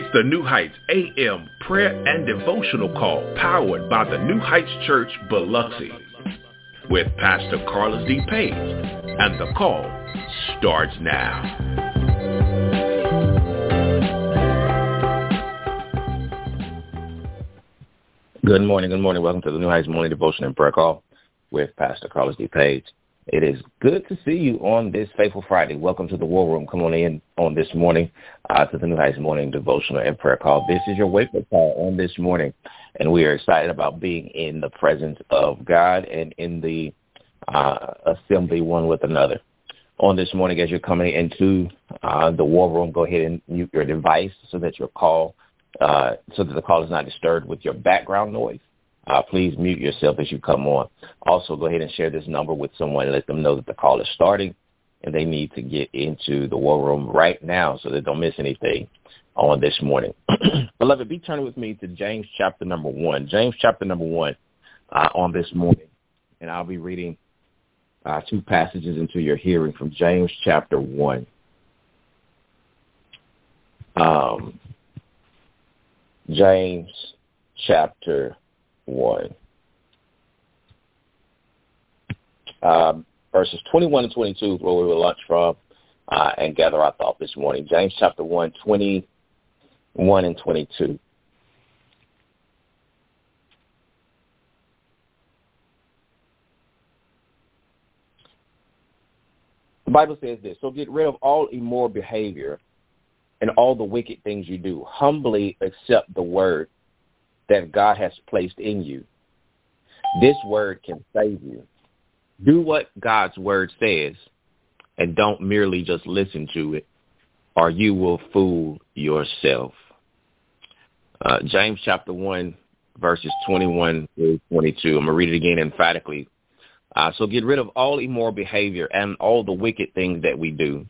It's the New Heights AM prayer and devotional call powered by the New Heights Church Biloxi with Pastor Carlus D. Page. And the call starts now. Good morning, good morning. Welcome to the New Heights Morning Devotion and Prayer Call with Pastor Carlus D. Page. It is good to see you on this faithful Friday. Welcome to the War Room. Come on in on this morning uh, to the New Heights Morning Devotional and Prayer Call. This is your wake-up call on this morning, and we are excited about being in the presence of God and in the uh, assembly one with another. On this morning, as you're coming into uh, the War Room, go ahead and mute your device so that your call, uh, so that the call is not disturbed with your background noise. Uh, please mute yourself as you come on. Also, go ahead and share this number with someone and let them know that the call is starting and they need to get into the war room right now so they don't miss anything on this morning. Beloved, be turning with me to James chapter number one. James chapter number one uh, on this morning. And I'll be reading uh, two passages into your hearing from James chapter one. Um, James chapter 1. Um, verses 21 and 22 is where we will launch from uh, and gather our thought this morning. James chapter 1, 21 and 22. The Bible says this, so get rid of all immoral behavior and all the wicked things you do. Humbly accept the word that God has placed in you. This word can save you. Do what God's word says and don't merely just listen to it or you will fool yourself. Uh, James chapter 1, verses 21 through 22. I'm going to read it again emphatically. Uh, so get rid of all immoral behavior and all the wicked things that we do.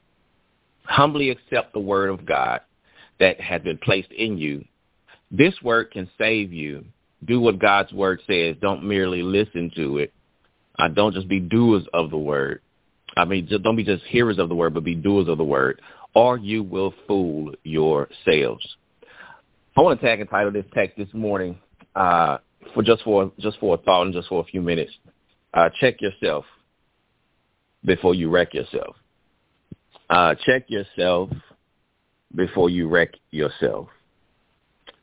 Humbly accept the word of God that has been placed in you this word can save you. Do what God's word says. Don't merely listen to it. Uh, don't just be doers of the word. I mean, don't be just hearers of the word, but be doers of the word, or you will fool yourselves. I want to tag and title this text this morning uh, for just for just for a thought and just for a few minutes. Uh, check yourself before you wreck yourself. Uh, check yourself before you wreck yourself.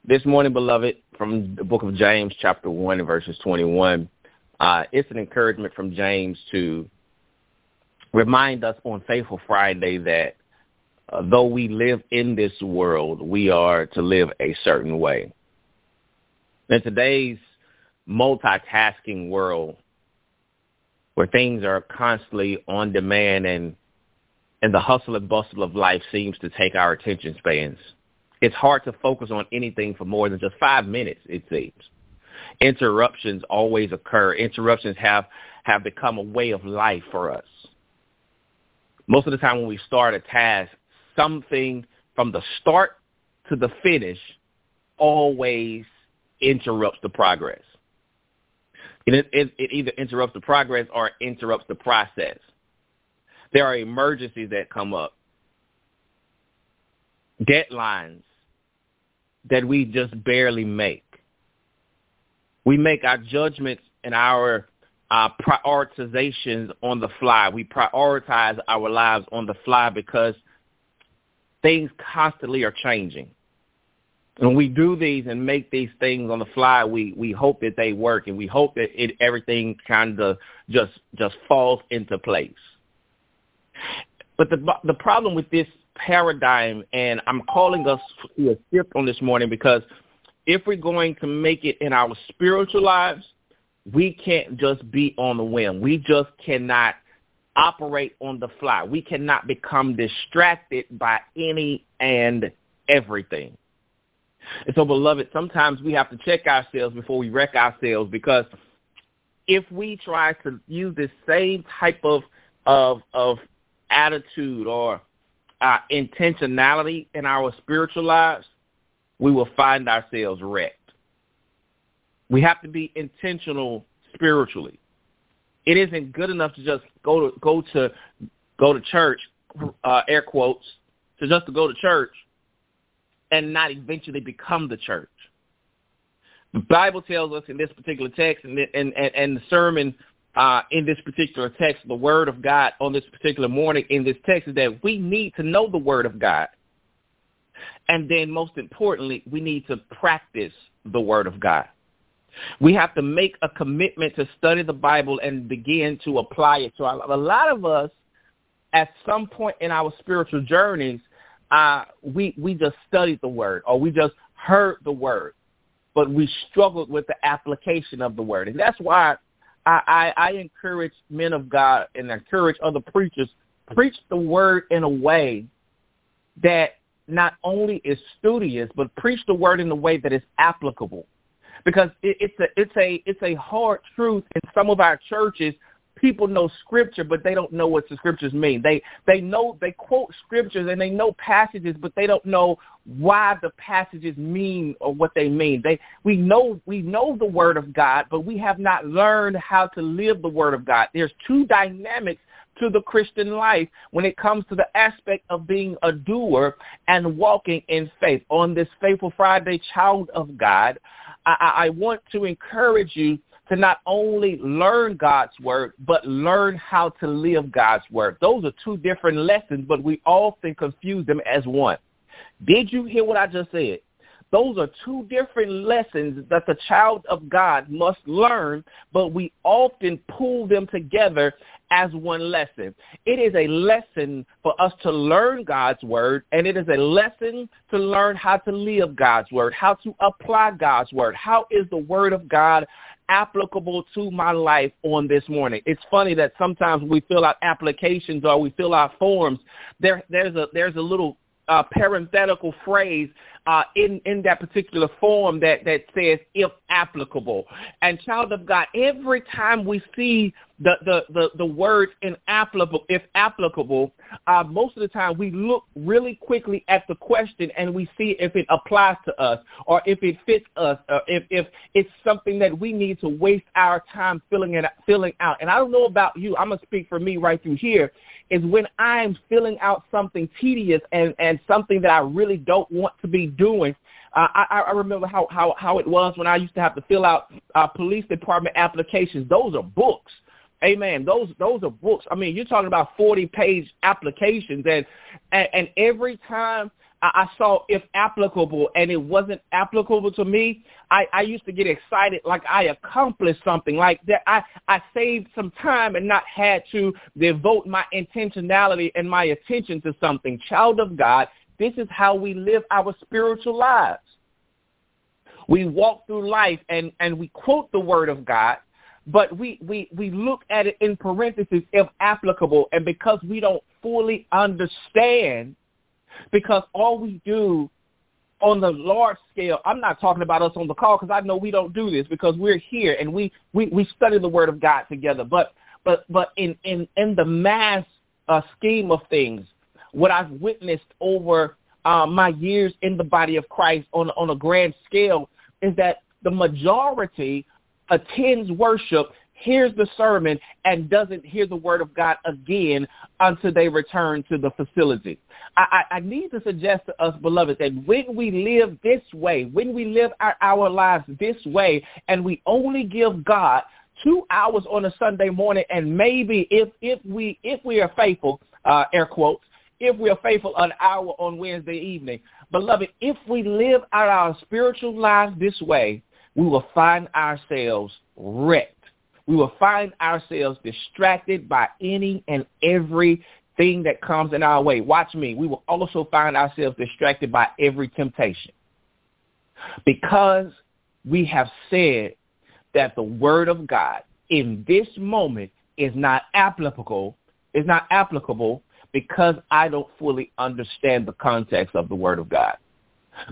This morning, beloved, from the book of James, chapter 1, verses 21, uh, it's an encouragement from James to remind us on Faithful Friday that uh, though we live in this world, we are to live a certain way. In today's multitasking world, where things are constantly on demand and and the hustle and bustle of life seems to take our attention spans, it's hard to focus on anything for more than just five minutes, it seems. Interruptions always occur. Interruptions have, have become a way of life for us. Most of the time when we start a task, something from the start to the finish always interrupts the progress. It, it, it either interrupts the progress or interrupts the process. There are emergencies that come up deadlines that we just barely make. We make our judgments and our uh, prioritizations on the fly. We prioritize our lives on the fly because things constantly are changing. When we do these and make these things on the fly, we, we hope that they work and we hope that it, everything kind of just just falls into place. But the the problem with this paradigm, and I'm calling us to a shift on this morning because if we're going to make it in our spiritual lives, we can't just be on the whim. We just cannot operate on the fly. We cannot become distracted by any and everything. And so, beloved, sometimes we have to check ourselves before we wreck ourselves because if we try to use this same type of of of attitude or uh, intentionality in our spiritual lives, we will find ourselves wrecked. We have to be intentional spiritually. It isn't good enough to just go to go to go to church, uh, air quotes, to just to go to church and not eventually become the church. The Bible tells us in this particular text and, and, and the sermon uh, in this particular text, the word of God on this particular morning in this text is that we need to know the word of God. And then most importantly, we need to practice the word of God. We have to make a commitment to study the Bible and begin to apply it. So a lot of us, at some point in our spiritual journeys, uh, we we just studied the word or we just heard the word, but we struggled with the application of the word, and that's why I, I, I encourage men of God and encourage other preachers preach the word in a way that not only is studious, but preach the word in a way that is applicable. Because it, it's a it's a it's a hard truth in some of our churches. People know scripture, but they don't know what the scriptures mean. They they know they quote scriptures and they know passages, but they don't know why the passages mean or what they mean. They we know we know the word of God, but we have not learned how to live the word of God. There's two dynamics to the Christian life when it comes to the aspect of being a doer and walking in faith. On this Faithful Friday, child of God, I, I want to encourage you to not only learn God's word, but learn how to live God's word. Those are two different lessons, but we often confuse them as one. Did you hear what I just said? Those are two different lessons that the child of God must learn, but we often pull them together as one lesson. It is a lesson for us to learn God's word, and it is a lesson to learn how to live God's word, how to apply God's word. How is the word of God applicable to my life on this morning. It's funny that sometimes we fill out applications or we fill out forms. There, there's a there's a little uh, parenthetical phrase uh, in in that particular form that that says if applicable. And child of God, every time we see the the the, the words in applicable, if applicable, uh, most of the time we look really quickly at the question and we see if it applies to us or if it fits us or if if it's something that we need to waste our time filling it filling out. And I don't know about you. I'm gonna speak for me right through here is when I'm filling out something tedious and, and something that I really don't want to be doing. Uh, I, I remember how, how, how it was when I used to have to fill out uh, police department applications. Those are books. Amen. Those those are books. I mean, you're talking about 40 page applications, and and, and every time I saw if applicable and it wasn't applicable to me, I, I used to get excited like I accomplished something, like that I, I saved some time and not had to devote my intentionality and my attention to something. Child of God, this is how we live our spiritual lives. We walk through life and, and we quote the word of God, but we, we, we look at it in parentheses if applicable, and because we don't fully understand because all we do on the large scale, I'm not talking about us on the call because I know we don't do this because we're here and we, we, we study the Word of God together. But but but in in in the mass uh, scheme of things, what I've witnessed over uh, my years in the body of Christ on on a grand scale is that the majority attends worship hears the sermon and doesn't hear the word of God again until they return to the facility. I, I, I need to suggest to us, beloved, that when we live this way, when we live our, our lives this way, and we only give God two hours on a Sunday morning, and maybe if if we if we are faithful, uh, air quotes, if we are faithful, an hour on Wednesday evening. Beloved, if we live our spiritual lives this way, we will find ourselves wrecked we will find ourselves distracted by any and every thing that comes in our way. Watch me. We will also find ourselves distracted by every temptation. Because we have said that the word of God in this moment is not applicable, is not applicable because I don't fully understand the context of the word of God.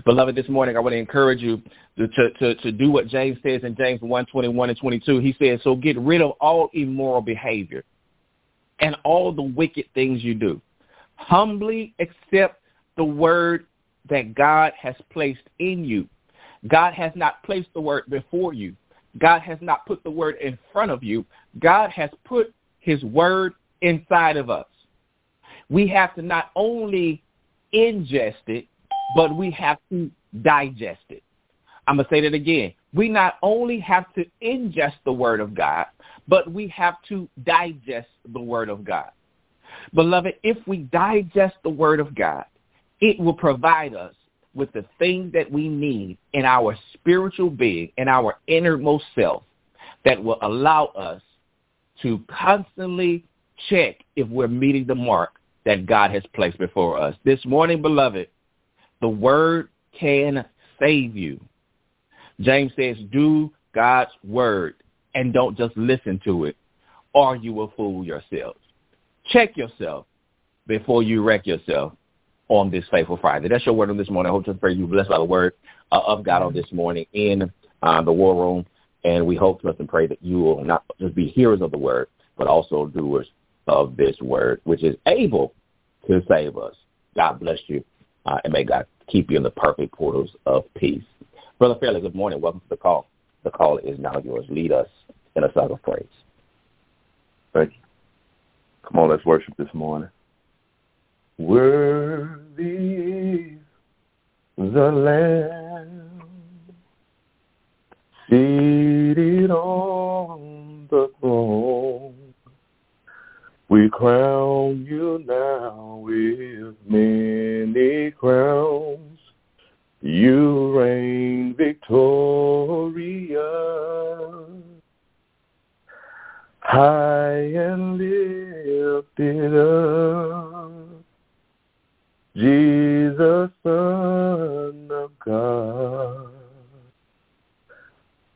Beloved, this morning I want to encourage you to, to, to do what James says in James 1, 21 and 22. He says, so get rid of all immoral behavior and all the wicked things you do. Humbly accept the word that God has placed in you. God has not placed the word before you. God has not put the word in front of you. God has put his word inside of us. We have to not only ingest it, but we have to digest it. I'm going to say that again. We not only have to ingest the Word of God, but we have to digest the Word of God. Beloved, if we digest the Word of God, it will provide us with the things that we need in our spiritual being, in our innermost self, that will allow us to constantly check if we're meeting the mark that God has placed before us. This morning, beloved, the word can save you. James says, do God's word and don't just listen to it or you will fool yourselves. Check yourself before you wreck yourself on this faithful Friday. That's your word on this morning. I hope to pray you blessed by the word uh, of God on this morning in uh, the war room. And we hope, trust, and pray that you will not just be hearers of the word, but also doers of this word, which is able to save us. God bless you, uh, and may God keep you in the perfect portals of peace. Brother Fairley, good morning. Welcome to the call. The call is now yours. Lead us in a song of praise. Thank you. Come on, let's worship this morning. Worthy the Lamb seated on the throne. We crown you now with many crowns. You reign victorious, high and lifted up. Jesus, Son of God,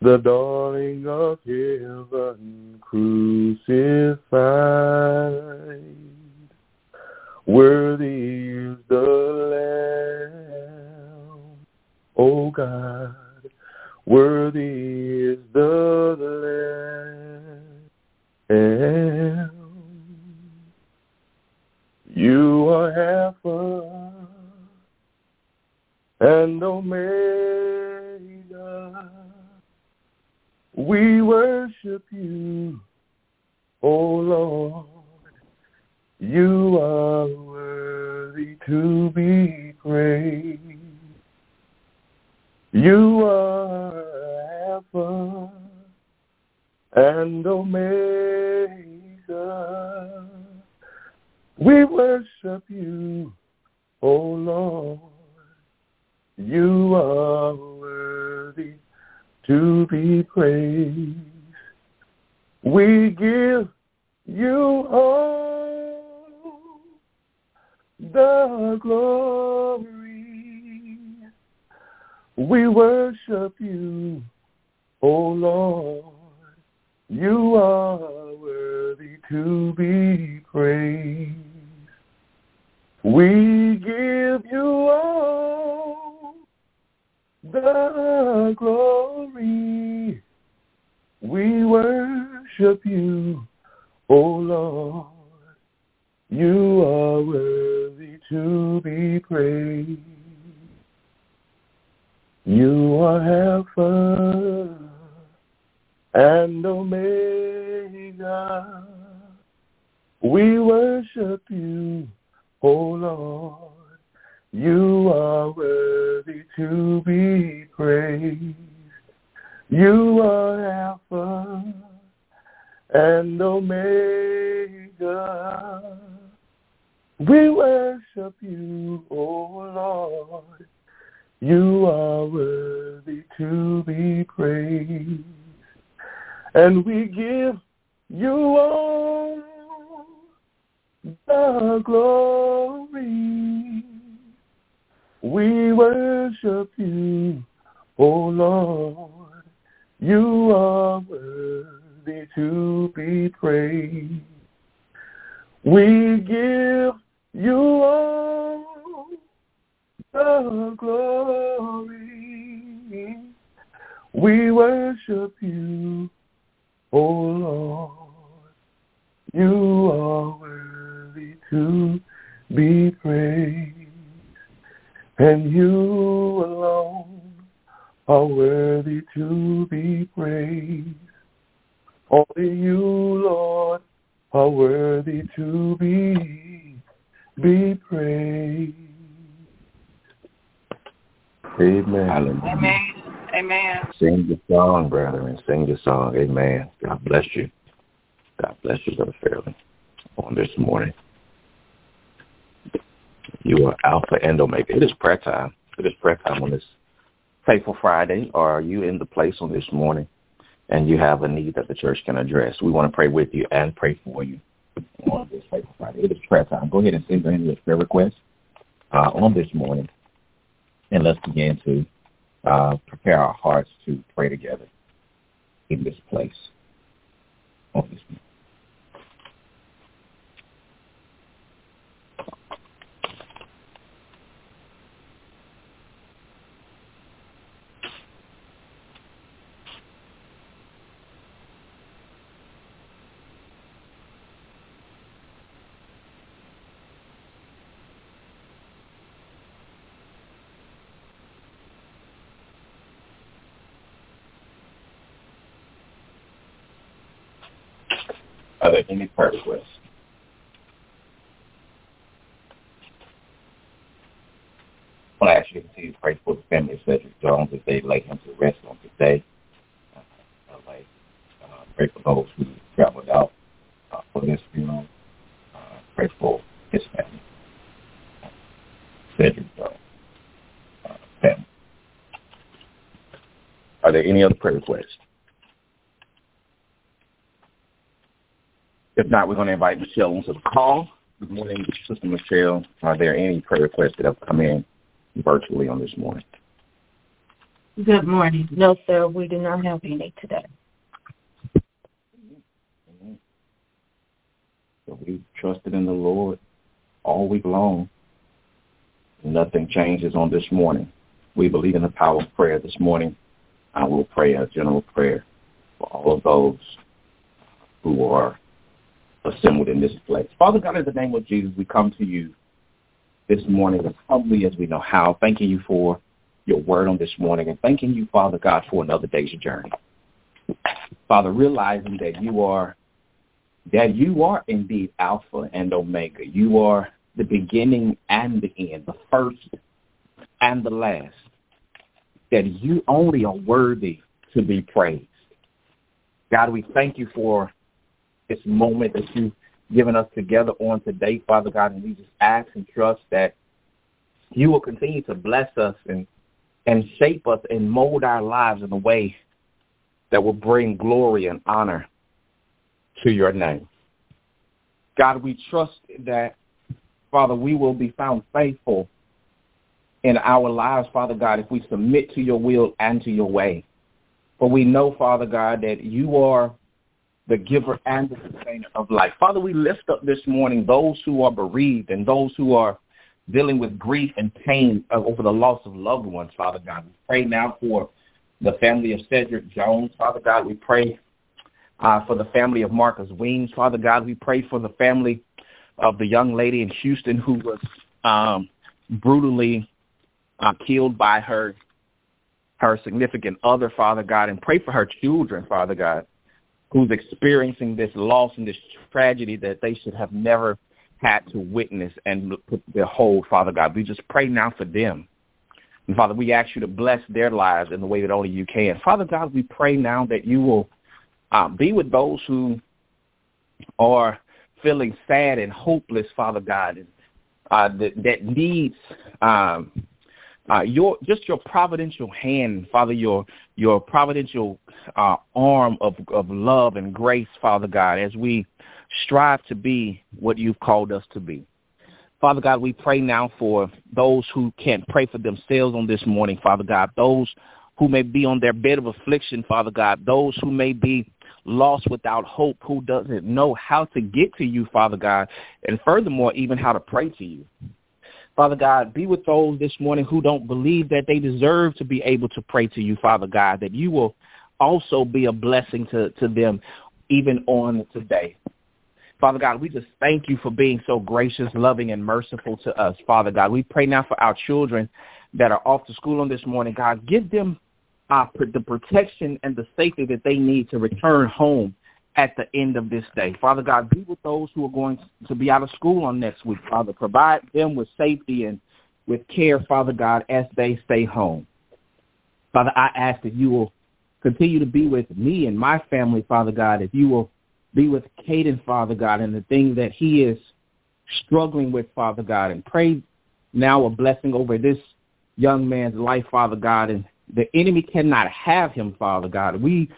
the darling of heaven crucified. We worship you, O Lord. You are worthy to be praised. You are Alpha and Omega. We worship you, O Lord. You are worthy to be praised. We give you all the glory. We worship you, O Lord. You are worthy to be praised. We give you all the glory. We worship you, O Lord. You are worthy to be praised. You are Alpha and Omega. We worship you, O Lord. You are worthy to be praised. You are Alpha and Omega. We worship you, O Lord. You are worthy to be praised. And we give you all the glory. We worship you, O Lord. You are worthy to be praised. We give you all the glory. We worship you, O Lord. You are worthy to be praised. And you alone are worthy to be praised. Only you, Lord, are worthy to be be praised. Amen. Hallelujah. Amen. Amen. Sing the song, brethren. Sing the song. Amen. God bless you. God bless you, Brother Fairley, on this morning. You are Alpha and Omega. It is prayer time. It is prayer time on this Faithful Friday. Are you in the place on this morning and you have a need that the church can address? We want to pray with you and pray for you on this Faithful Friday. It is prayer time. Go ahead and send in your prayer request uh, on this morning, and let's begin to uh, prepare our hearts to pray together in this place on this morning. Are there any prayer requests? I want to ask you to continue to pray for the family of Cedric Jones as they lay him to rest on today. Uh, like, uh, pray for those who traveled out uh, for this funeral. Uh, pray for his family. Cedric Jones. Uh, family. Are there any other prayer requests? If not, we're going to invite Michelle onto the call. Good morning, Sister Michelle. Are there any prayer requests that have come in virtually on this morning? Good morning. No, sir, we do not have any today. So we trusted in the Lord all week long. Nothing changes on this morning. We believe in the power of prayer this morning. I will pray a general prayer for all of those who are assembled in this place. Father God, in the name of Jesus, we come to you this morning as humbly as we know how, thanking you for your word on this morning and thanking you, Father God, for another day's journey. Father, realizing that you are that you are indeed Alpha and Omega. You are the beginning and the end, the first and the last. That you only are worthy to be praised. God, we thank you for this moment that you've given us together on today, Father God, and we just ask and trust that you will continue to bless us and and shape us and mold our lives in a way that will bring glory and honor to your name. God, we trust that, Father, we will be found faithful in our lives, Father God, if we submit to your will and to your way. For we know, Father God, that you are the giver and the sustainer of life. Father, we lift up this morning those who are bereaved and those who are dealing with grief and pain over the loss of loved ones, Father God. We pray now for the family of Cedric Jones, Father God. We pray uh, for the family of Marcus Weems, Father God. We pray for the family of the young lady in Houston who was um, brutally uh, killed by her her significant other, Father God, and pray for her children, Father God who's experiencing this loss and this tragedy that they should have never had to witness and behold, Father God. We just pray now for them. And Father, we ask you to bless their lives in the way that only you can. Father God, we pray now that you will uh, be with those who are feeling sad and hopeless, Father God, uh, that, that needs um, uh, your just your providential hand, Father, your your providential uh, arm of of love and grace, Father God, as we strive to be what you've called us to be. Father God, we pray now for those who can't pray for themselves on this morning, Father God, those who may be on their bed of affliction, Father God, those who may be lost without hope, who doesn't know how to get to you, Father God, and furthermore, even how to pray to you. Father God, be with those this morning who don't believe that they deserve to be able to pray to you, Father God, that you will also be a blessing to, to them even on today. Father God, we just thank you for being so gracious, loving, and merciful to us, Father God. We pray now for our children that are off to school on this morning. God, give them uh, the protection and the safety that they need to return home at the end of this day. Father God, be with those who are going to be out of school on next week. Father, provide them with safety and with care, Father God, as they stay home. Father, I ask that you will continue to be with me and my family, Father God, if you will be with Caden, Father God, and the things that he is struggling with, Father God, and pray now a blessing over this young man's life, Father God, and the enemy cannot have him, Father God. We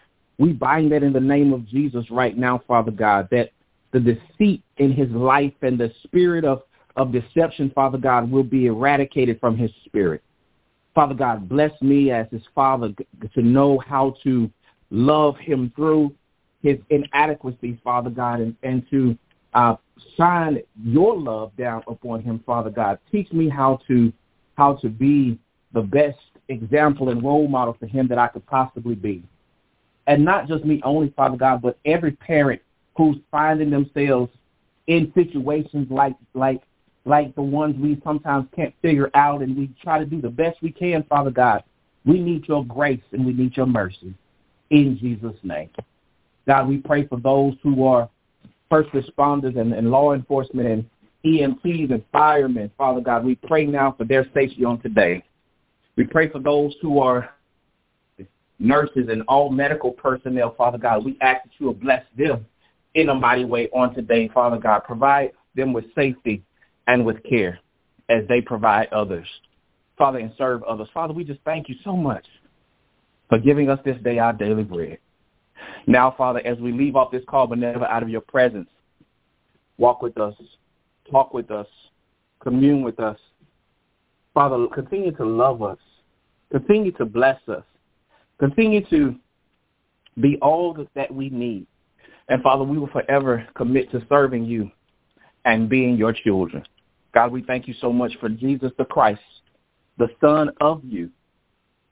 we bind that in the name of Jesus right now, Father God, that the deceit in his life and the spirit of, of deception, Father God, will be eradicated from his spirit. Father God, bless me as his father to know how to love him through his inadequacy, Father God, and, and to uh, shine your love down upon him, Father God. Teach me how to how to be the best example and role model for him that I could possibly be. And not just me only, Father God, but every parent who's finding themselves in situations like like like the ones we sometimes can't figure out and we try to do the best we can, Father God. We need your grace and we need your mercy. In Jesus' name. God, we pray for those who are first responders and, and law enforcement and EMTs and firemen, Father God. We pray now for their safety on today. We pray for those who are nurses and all medical personnel, Father God. We ask that you will bless them in a mighty way on today, Father God. Provide them with safety and with care as they provide others, Father, and serve others. Father, we just thank you so much for giving us this day our daily bread. Now, Father, as we leave off this call, but never out of your presence, walk with us, talk with us, commune with us. Father, continue to love us. Continue to bless us. Continue to be all that we need. And Father, we will forever commit to serving you and being your children. God, we thank you so much for Jesus the Christ, the Son of you.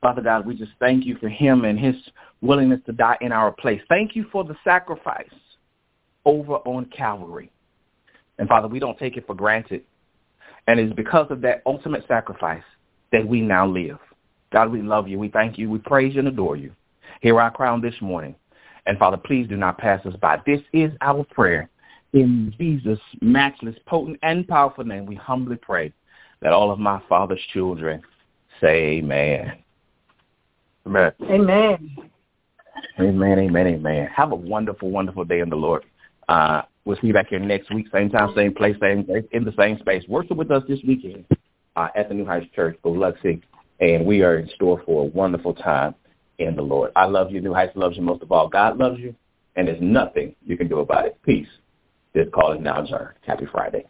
Father God, we just thank you for him and his willingness to die in our place. Thank you for the sacrifice over on Calvary. And Father, we don't take it for granted. And it's because of that ultimate sacrifice that we now live. God, we love you. We thank you. We praise you and adore you. Hear our crown this morning. And Father, please do not pass us by. This is our prayer. In Jesus' matchless, potent, and powerful name, we humbly pray that all of my Father's children say amen. Amen. Amen. Amen, amen, amen. Have a wonderful, wonderful day in the Lord. Uh, we'll see you back here next week, same time, same place, same in the same space. Worship with us this weekend uh, at the New Heights Church, Biloxi, and we are in store for a wonderful time in the Lord. I love you. New Heights loves you most of all. God loves you, and there's nothing you can do about it. Peace. This call is now adjourned. Happy Friday.